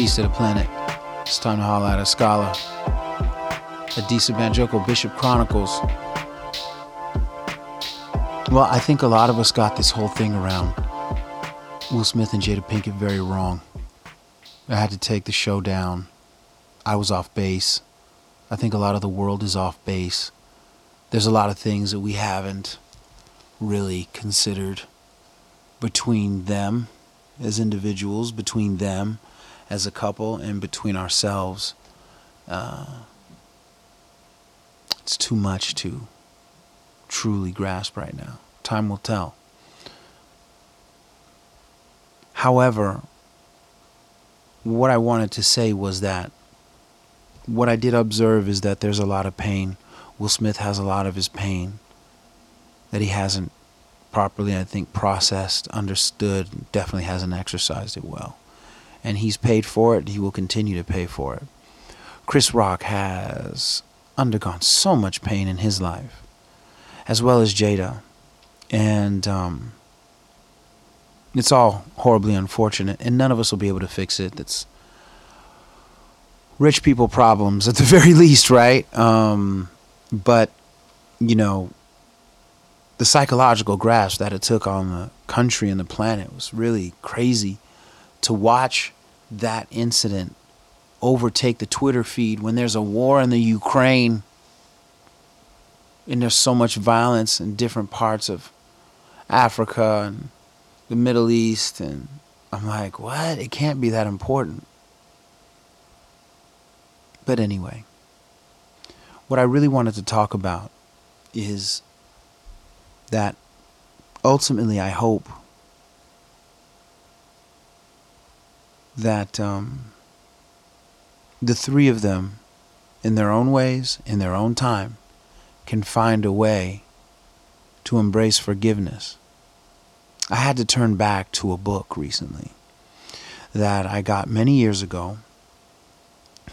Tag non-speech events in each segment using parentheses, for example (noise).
Peace to the planet. It's time to holler at a scholar. Adisa Banjoko, Bishop Chronicles. Well, I think a lot of us got this whole thing around Will Smith and Jada Pinkett very wrong. I had to take the show down. I was off base. I think a lot of the world is off base. There's a lot of things that we haven't really considered between them as individuals, between them as a couple, and between ourselves. Uh, it's too much to truly grasp right now. Time will tell. However, what I wanted to say was that what I did observe is that there's a lot of pain. Will Smith has a lot of his pain that he hasn't properly, I think, processed, understood, definitely hasn't exercised it well. And he's paid for it, he will continue to pay for it. Chris Rock has undergone so much pain in his life, as well as Jada. And um, it's all horribly unfortunate, and none of us will be able to fix it. That's rich people problems at the (laughs) very least, right? Um, but, you know, the psychological grasp that it took on the country and the planet was really crazy to watch that incident overtake the Twitter feed when there's a war in the Ukraine and there's so much violence in different parts of Africa and the Middle East and I'm like, what? It can't be that important. But anyway, what I really wanted to talk about is that ultimately I hope that um, the three of them, in their own ways, in their own time, can find a way to embrace forgiveness. I had to turn back to a book recently that I got many years ago.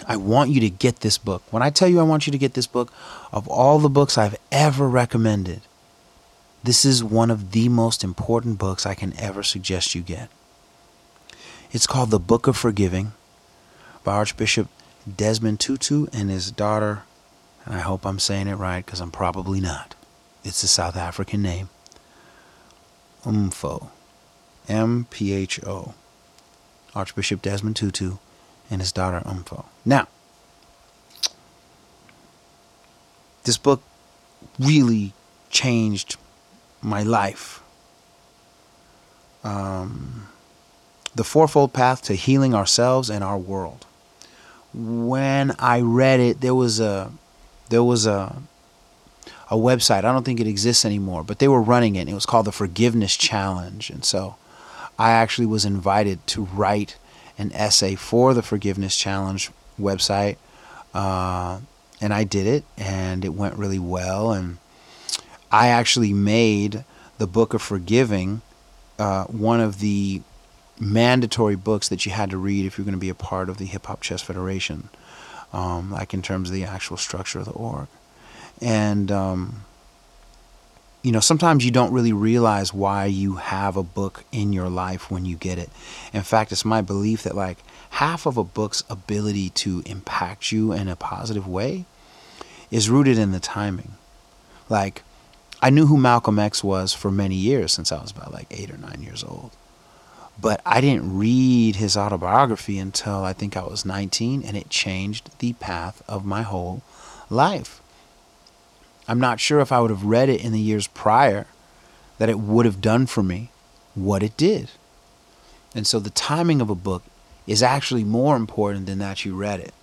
I want you to get this book. When I tell you I want you to get this book, of all the books I've ever recommended, this is one of the most important books I can ever suggest you get. It's called The Book of Forgiving by Archbishop Desmond Tutu and his daughter, and I hope I'm saying it right because I'm probably not. It's a South African name. Mpho. M P H O. Archbishop Desmond Tutu and his daughter Mpho. Now, this book really changed my life. Um, the Fourfold Path to Healing Ourselves and Our World. When I read it, there was a there was a a website. I don't think it exists anymore, but they were running it. it was called the Forgiveness Challenge, and so I actually was invited to write an essay for the Forgiveness Challenge website, uh, and I did it, and it went really well. And I actually made the Book of Forgiving uh, one of the mandatory books that you had to read if you're going to be a part of the Hip Hop Chess Federation, um, like in terms of the actual structure of the org. And, um, you know, sometimes you don't really realize why you have a book in your life when you get it. In fact, it's my belief that, like, half of a book's ability to impact you in a positive way is rooted in the timing. Like, I knew who Malcolm X was for many years since I was about like eight or nine years old. But I didn't read his autobiography until I think I was 19, and it changed the path of my whole life. I'm not sure if I would have read it in the years prior that it would have done for me what it did. And so the timing of a book is actually more important than that you read it.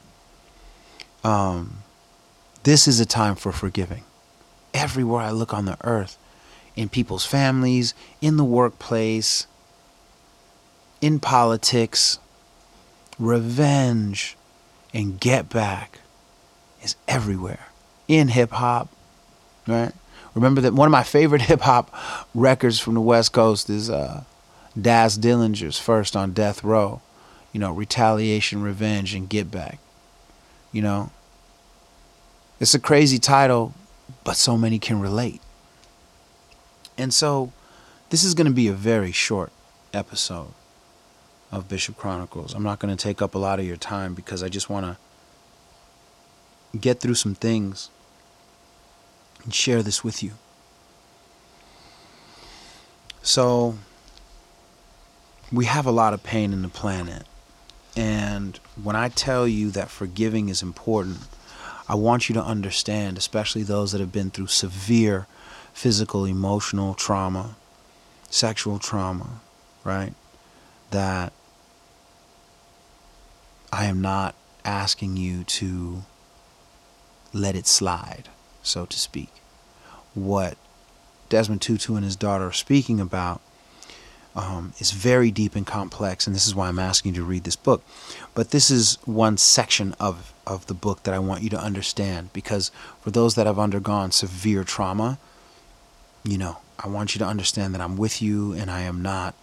Um, this is a time for forgiving everywhere I look on the earth in people's families, in the workplace, in politics. Revenge and get back is everywhere. In hip hop, right? Remember that one of my favorite (laughs) hip hop records from the West Coast is uh, Daz Dillinger's first on Death Row. You know, retaliation, revenge, and get back. You know, it's a crazy title, but so many can relate. And so, this is going to be a very short episode. Of Bishop Chronicles. I'm not going to take up a lot of your time because I just want to get through some things and share this with you. So, we have a lot of pain in the planet. And when I tell you that forgiving is important, I want you to understand, especially those that have been through severe physical, emotional trauma, sexual trauma, right? That I am not asking you to let it slide, so to speak. What Desmond Tutu and his daughter are speaking about um, is very deep and complex, and this is why I'm asking you to read this book. But this is one section of, of the book that I want you to understand because for those that have undergone severe trauma, you know, I want you to understand that I'm with you and I am not,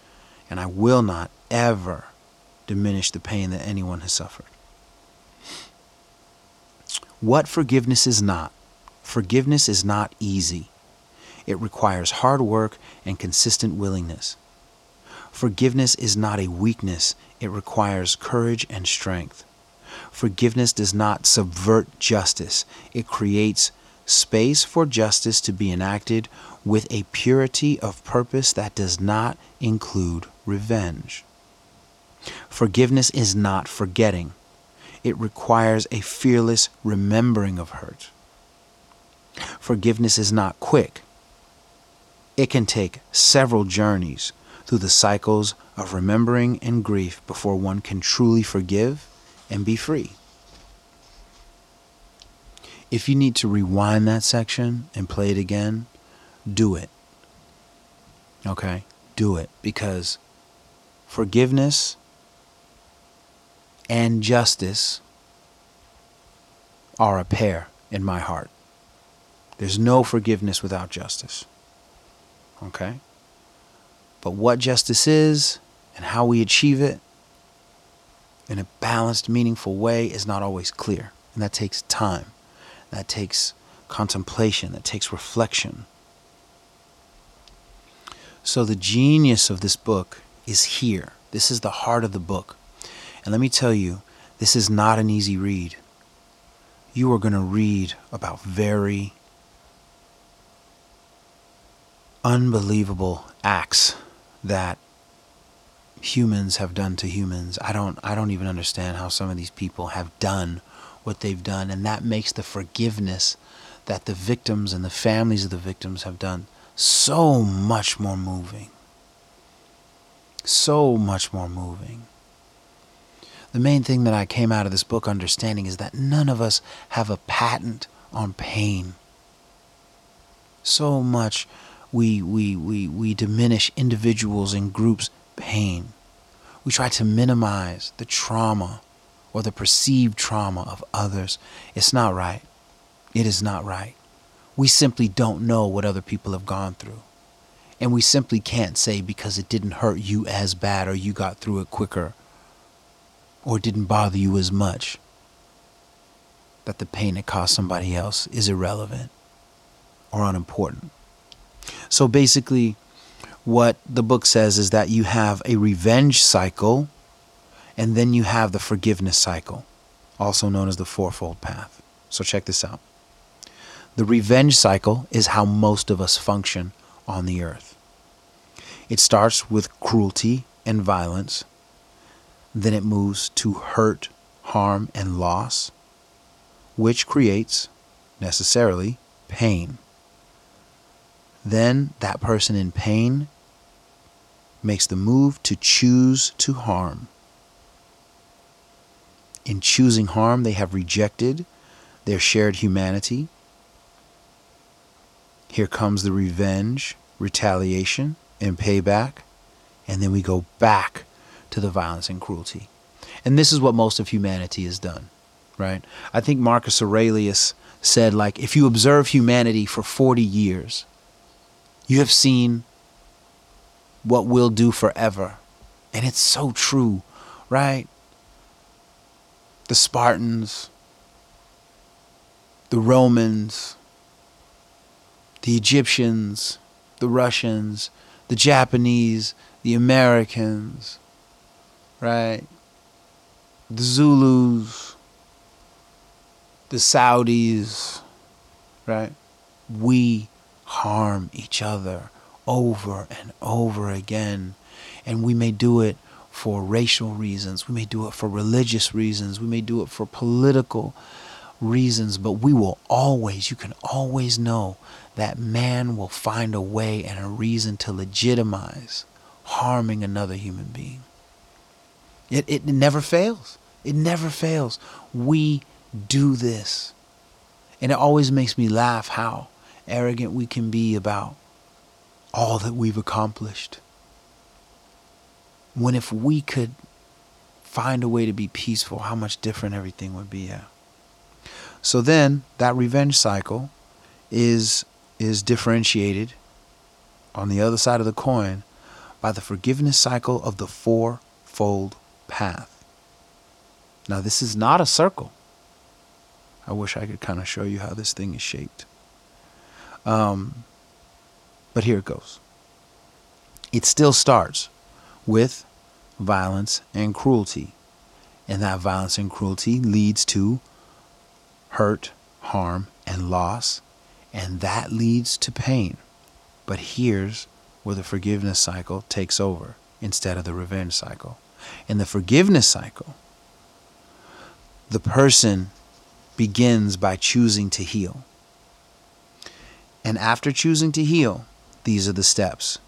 and I will not ever diminish the pain that anyone has suffered. What forgiveness is not. Forgiveness is not easy. It requires hard work and consistent willingness. Forgiveness is not a weakness, it requires courage and strength. Forgiveness does not subvert justice, it creates space for justice to be enacted with a purity of purpose that does not include revenge. Forgiveness is not forgetting, it requires a fearless remembering of hurt. Forgiveness is not quick, it can take several journeys through the cycles of remembering and grief before one can truly forgive and be free. If you need to rewind that section and play it again, do it. Okay? Do it because forgiveness and justice are a pair in my heart. There's no forgiveness without justice. Okay? But what justice is and how we achieve it in a balanced, meaningful way is not always clear. And that takes time, that takes contemplation, that takes reflection. So, the genius of this book is here. This is the heart of the book. And let me tell you, this is not an easy read. You are going to read about very unbelievable acts that humans have done to humans. I don't I don't even understand how some of these people have done what they've done and that makes the forgiveness that the victims and the families of the victims have done so much more moving. So much more moving. The main thing that I came out of this book understanding is that none of us have a patent on pain. So much we, we, we, we diminish individuals and groups' pain. We try to minimize the trauma or the perceived trauma of others. It's not right. It is not right. We simply don't know what other people have gone through. And we simply can't say because it didn't hurt you as bad or you got through it quicker or didn't bother you as much that the pain it caused somebody else is irrelevant or unimportant. So basically, what the book says is that you have a revenge cycle and then you have the forgiveness cycle, also known as the fourfold path. So check this out. The revenge cycle is how most of us function on the earth. It starts with cruelty and violence, then it moves to hurt, harm, and loss, which creates, necessarily, pain. Then that person in pain makes the move to choose to harm. In choosing harm, they have rejected their shared humanity. Here comes the revenge, retaliation, and payback. And then we go back to the violence and cruelty. And this is what most of humanity has done, right? I think Marcus Aurelius said, like, if you observe humanity for 40 years, you have seen what we'll do forever. And it's so true, right? The Spartans, the Romans, the Egyptians, the Russians, the Japanese, the Americans, right? The Zulus, the Saudis, right? We harm each other over and over again. And we may do it for racial reasons, we may do it for religious reasons, we may do it for political reasons, but we will always, you can always know that man will find a way and a reason to legitimize harming another human being. It, it never fails. It never fails. We do this. And it always makes me laugh how arrogant we can be about all that we've accomplished. When if we could find a way to be peaceful, how much different everything would be. Yeah. So then that revenge cycle is is differentiated on the other side of the coin by the forgiveness cycle of the fourfold path. Now this is not a circle. I wish I could kind of show you how this thing is shaped. Um, but here it goes. It still starts with violence and cruelty. And that violence and cruelty leads to hurt, harm, and loss. And that leads to pain. But here's where the forgiveness cycle takes over instead of the revenge cycle. In the forgiveness cycle, the person begins by choosing to heal. And after choosing to heal, these are the steps.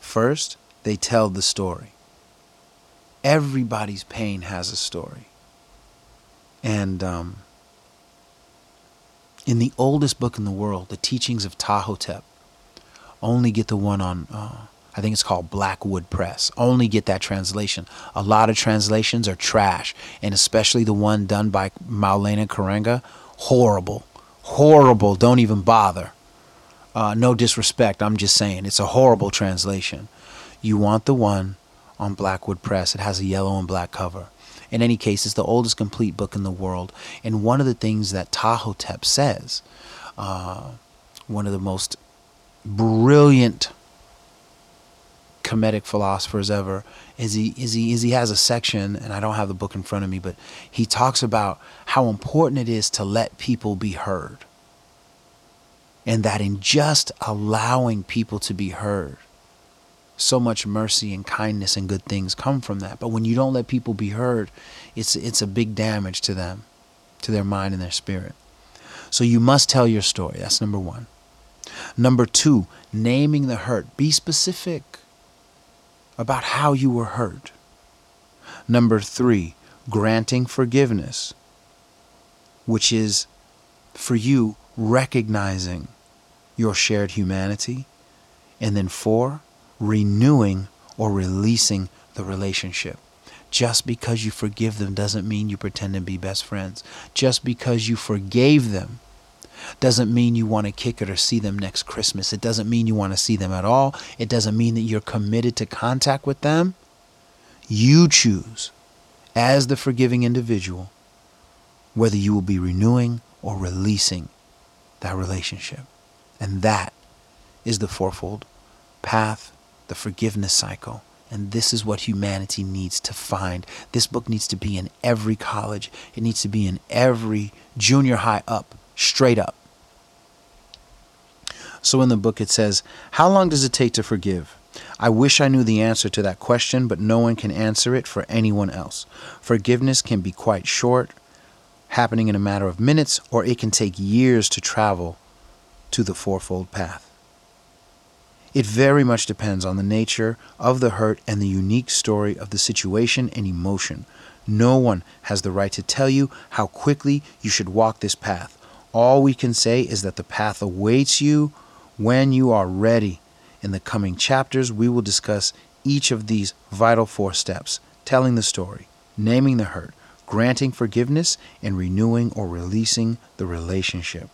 First, they tell the story. Everybody's pain has a story. And um, in the oldest book in the world, the teachings of Ptahhotep, only get the one on, uh, I think it's called Blackwood Press. Only get that translation. A lot of translations are trash, and especially the one done by Maulana Karenga, horrible. Horrible. Don't even bother. Uh, no disrespect, I'm just saying it's a horrible translation. You want the one on Blackwood Press. It has a yellow and black cover. In any case, it's the oldest complete book in the world. And one of the things that Ptahhotep says, uh, one of the most brilliant Kemetic philosophers ever, is he is he is he has a section, and I don't have the book in front of me, but he talks about how important it is to let people be heard and that in just allowing people to be heard, so much mercy and kindness and good things come from that. But when you don't let people be heard, it's it's a big damage to them, to their mind and their spirit. So you must tell your story. That's number 1. Number 2, naming the hurt. Be specific about how you were hurt. Number 3, granting forgiveness, which is for you recognizing your shared humanity. And then four, renewing or releasing the relationship. Just because you forgive them doesn't mean you pretend to be best friends. Just because you forgave them doesn't mean you want to kick it or see them next Christmas. It doesn't mean you want to see them at all. It doesn't mean that you're committed to contact with them. You choose, as the forgiving individual, whether you will be renewing or releasing that relationship. And that is the fourfold path, the forgiveness cycle. And this is what humanity needs to find. This book needs to be in every college, it needs to be in every junior high up, straight up. So in the book it says, How long does it take to forgive? I wish I knew the answer to that question, but no one can answer it for anyone else. Forgiveness can be quite short, happening in a matter of minutes, or it can take years to travel to the fourfold path. It very much depends on the nature of the hurt and the unique story of the situation and emotion. No one has the right to tell you how quickly you should walk this path. All we can say is that the path awaits you when you are ready. In the coming chapters, we will discuss each of these vital four steps telling the story, naming the hurt, granting forgiveness, and renewing or releasing the relationship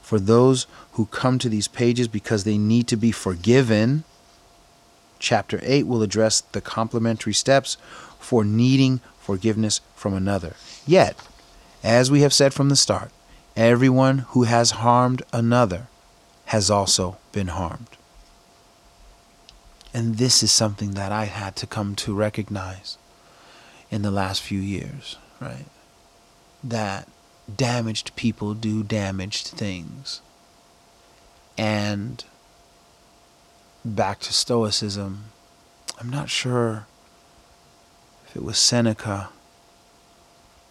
for those who come to these pages because they need to be forgiven. Chapter 8 will address the complementary steps for needing forgiveness from another. Yet, as we have said from the start, everyone who has harmed another has also been harmed. And this is something that I had to come to recognize in the last few years, right? That damaged people do damaged things. And back to Stoicism, I'm not sure if it was Seneca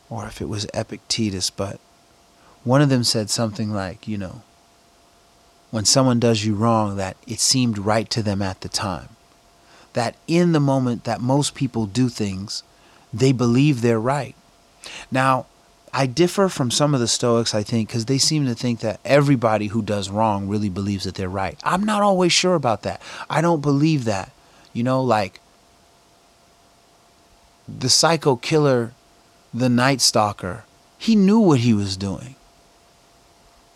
or if it was Epictetus, but one of them said something like, you know, when someone does you wrong, that it seemed right to them at the time. That in the moment that most people do things, they believe they're right. Now, I differ from some of the Stoics, I think, because they seem to think that everybody who does wrong really believes that they're right. I'm not always sure about that. I don't believe that. You know, like the psycho killer, the Night Stalker, he knew what he was doing.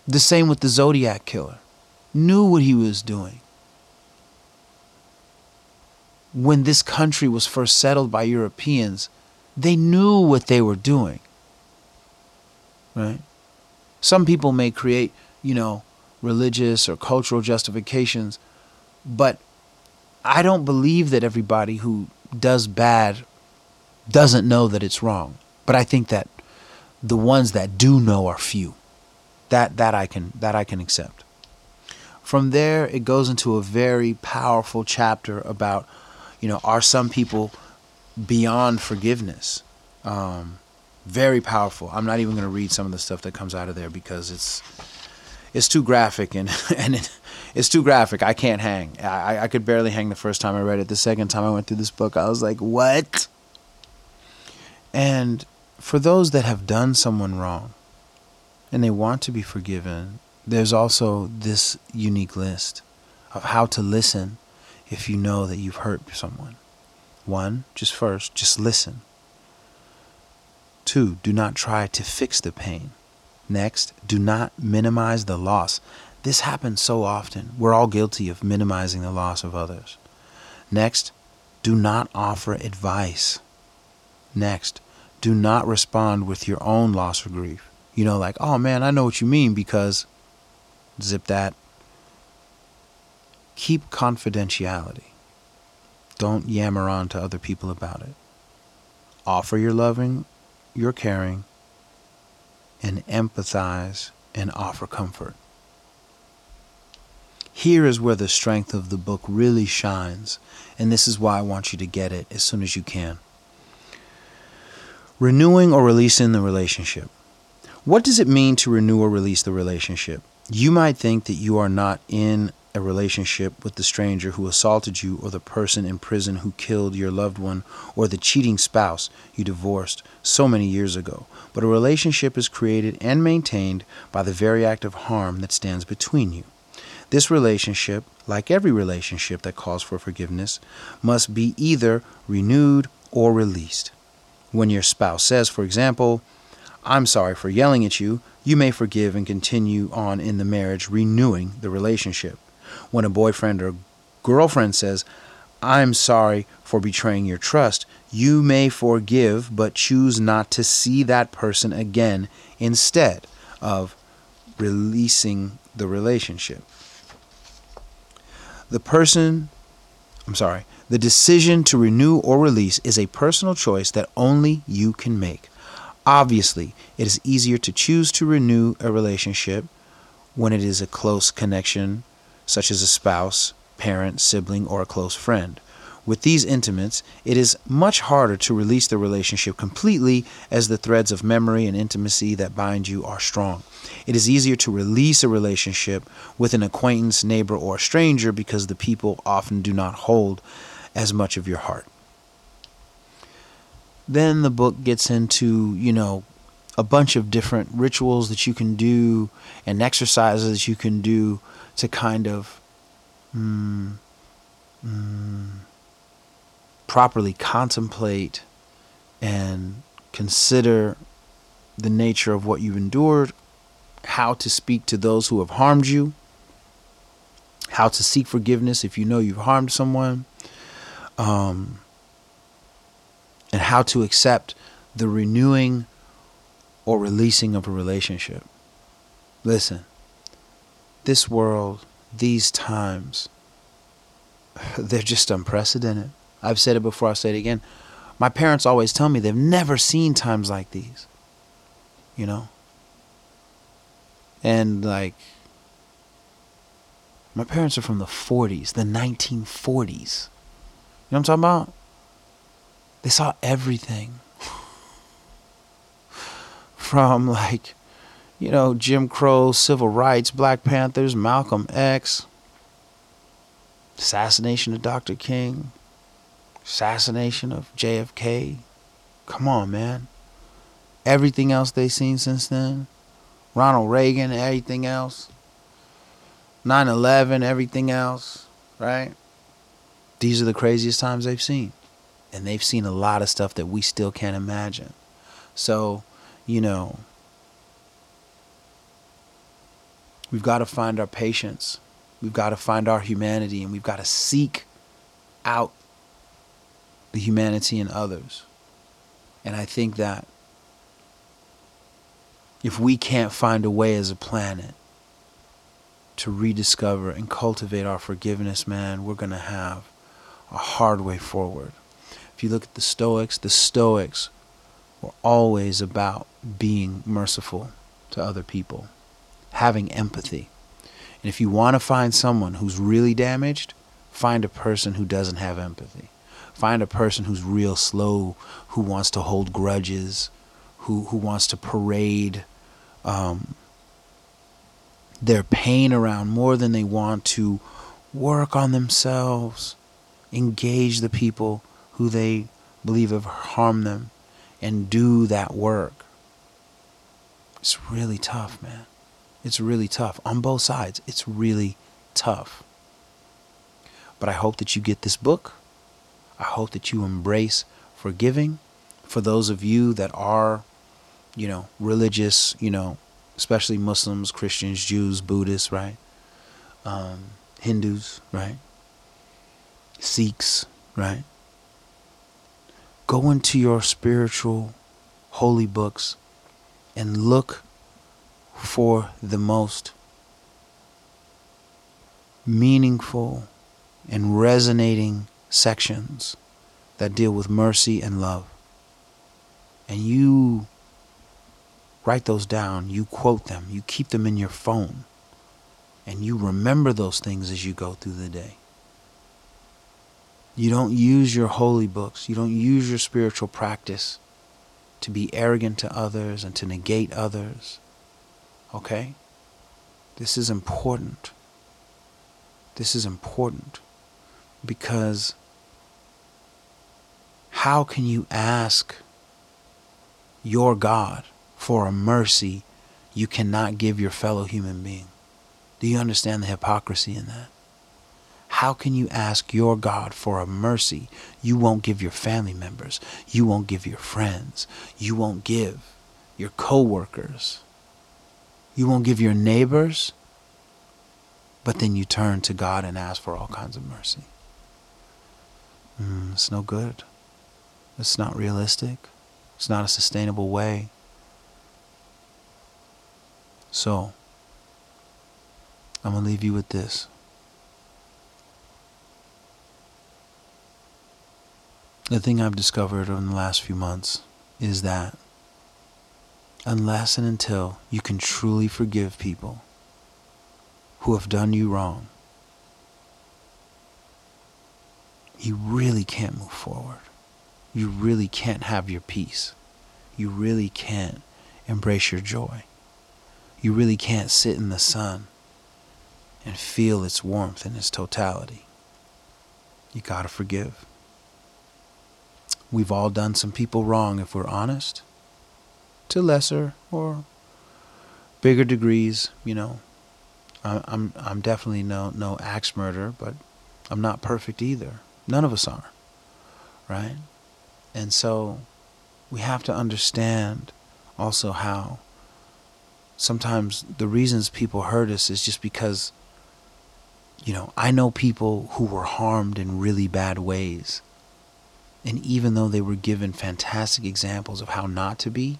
The same with the Zodiac killer, knew what he was doing. When this country was first settled by Europeans, they knew what they were doing right? Some people may create, you know, religious or cultural justifications, but I don't believe that everybody who does bad doesn't know that it's wrong. But I think that the ones that do know are few. That that I can that I can accept. From there it goes into a very powerful chapter about, you know, are some people beyond forgiveness? Um, very powerful. I'm not even going to read some of the stuff that comes out of there because it's it's too graphic and (laughs) and it, it's too graphic. I can't hang. I I could barely hang the first time I read it. The second time I went through this book, I was like, "What?" And for those that have done someone wrong and they want to be forgiven, there's also this unique list of how to listen if you know that you've hurt someone. One, just first, just listen. Two, do not try to fix the pain. Next, do not minimize the loss. This happens so often. We're all guilty of minimizing the loss of others. Next, do not offer advice. Next, do not respond with your own loss or grief. You know, like, oh man, I know what you mean because zip that. Keep confidentiality. Don't yammer on to other people about it. Offer your loving your caring and empathize and offer comfort. Here is where the strength of the book really shines, and this is why I want you to get it as soon as you can. Renewing or releasing the relationship. What does it mean to renew or release the relationship? You might think that you are not in a relationship with the stranger who assaulted you, or the person in prison who killed your loved one, or the cheating spouse you divorced so many years ago. But a relationship is created and maintained by the very act of harm that stands between you. This relationship, like every relationship that calls for forgiveness, must be either renewed or released. When your spouse says, for example, I'm sorry for yelling at you, you may forgive and continue on in the marriage, renewing the relationship when a boyfriend or girlfriend says, I'm sorry for betraying your trust, you may forgive but choose not to see that person again instead of releasing the relationship. The person, I'm sorry, the decision to renew or release is a personal choice that only you can make. Obviously, it is easier to choose to renew a relationship when it is a close connection such as a spouse, parent, sibling, or a close friend. With these intimates, it is much harder to release the relationship completely as the threads of memory and intimacy that bind you are strong. It is easier to release a relationship with an acquaintance, neighbor, or stranger because the people often do not hold as much of your heart. Then the book gets into, you know, a bunch of different rituals that you can do and exercises that you can do to kind of mm, mm, properly contemplate and consider the nature of what you've endured, how to speak to those who have harmed you, how to seek forgiveness if you know you've harmed someone, um, and how to accept the renewing or releasing of a relationship. Listen, this world, these times, (sighs) they're just unprecedented. I've said it before, I'll say it again. My parents always tell me they've never seen times like these. You know? And like my parents are from the 40s, the 1940s. You know what I'm talking about? They saw everything. From like, you know, Jim Crow, civil rights, Black Panthers, Malcolm X, assassination of Dr. King, assassination of JFK. Come on, man. Everything else they've seen since then. Ronald Reagan, everything else. 9 11, everything else, right? These are the craziest times they've seen. And they've seen a lot of stuff that we still can't imagine. So, you know, we've got to find our patience. We've got to find our humanity and we've got to seek out the humanity in others. And I think that if we can't find a way as a planet to rediscover and cultivate our forgiveness, man, we're going to have a hard way forward. If you look at the Stoics, the Stoics were always about being merciful to other people, having empathy. And if you want to find someone who's really damaged, find a person who doesn't have empathy. Find a person who's real slow, who wants to hold grudges, who, who wants to parade um, their pain around more than they want to work on themselves, engage the people who they believe have harmed them, and do that work. It's really tough, man. It's really tough. On both sides, it's really tough. But I hope that you get this book. I hope that you embrace forgiving. For those of you that are, you know, religious, you know, especially Muslims, Christians, Jews, Buddhists, right? Um, Hindus, right? Sikhs, right? Go into your spiritual holy books and look for the most meaningful and resonating sections that deal with mercy and love. And you write those down, you quote them, you keep them in your phone, and you remember those things as you go through the day. You don't use your holy books, you don't use your spiritual practice to be arrogant to others and to negate others. Okay? This is important. This is important because how can you ask your God for a mercy you cannot give your fellow human being. Do you understand the hypocrisy in that? How can you ask your God for a mercy you won't give your family members, you won't give your friends, you won't give your coworkers, you won't give your neighbors, but then you turn to God and ask for all kinds of mercy? Mm, it's no good. It's not realistic. It's not a sustainable way so, I'm going to leave you with this. The thing I've discovered over the last few months is that unless and until you can truly forgive people who have done you wrong, you really can't move forward. You really can't have your peace. You really can't embrace your joy you really can't sit in the sun and feel its warmth in its totality. You gotta forgive. We've all done some people wrong if we're honest, to lesser or bigger degrees, you know. I'm I'm definitely no no axe murderer, but I'm not perfect either. None of us are, right? And so we have to understand also how sometimes the reasons people hurt us is just because, you know, I know people who were harmed in really bad ways. And even though they were given fantastic examples of how not to be,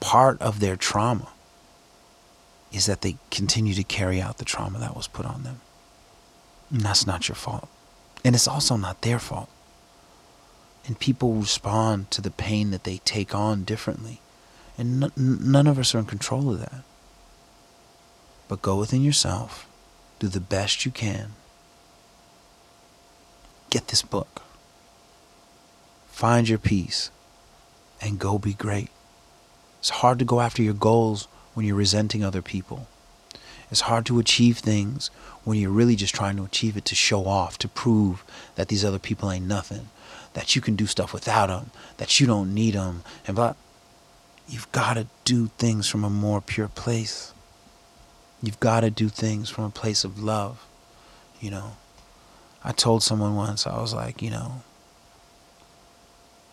part of their trauma is that they continue to carry out the trauma that was put on them. And that's not your fault. And it's also not their fault. And people respond to the pain that they take on differently. And n- none of us are in control of that. But go within yourself, do the best you can. Get this book. Find your peace and go be great. It's hard to go after your goals when you're resenting other people. It's hard to achieve things when you're really just trying to achieve it to show off, to prove that these other people ain't nothing, that you can do stuff without them, that you don't need them, and blah. You've got to do things from a more pure place. You've got to do things from a place of love. You know, I told someone once, I was like, you know,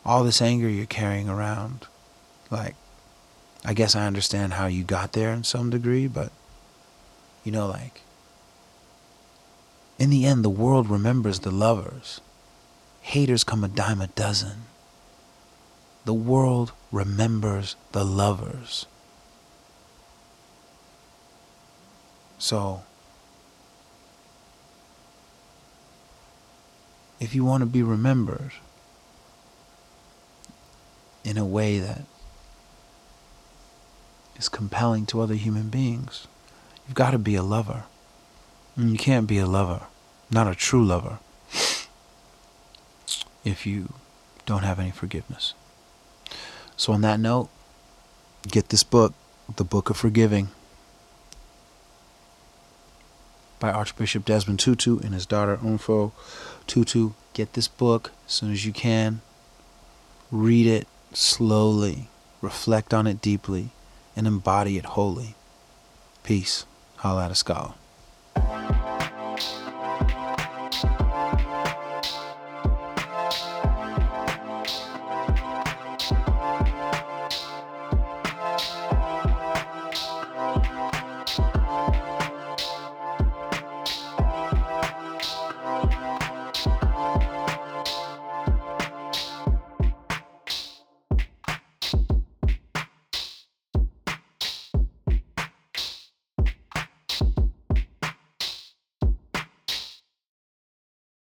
all this anger you're carrying around, like, I guess I understand how you got there in some degree, but you know, like, in the end, the world remembers the lovers. Haters come a dime a dozen. The world remembers the lovers. So, if you want to be remembered in a way that is compelling to other human beings, You've got to be a lover. And you can't be a lover, not a true lover, if you don't have any forgiveness. So, on that note, get this book, The Book of Forgiving, by Archbishop Desmond Tutu and his daughter Mpho Tutu. Get this book as soon as you can. Read it slowly, reflect on it deeply, and embody it wholly. Peace. Holla at a scholar.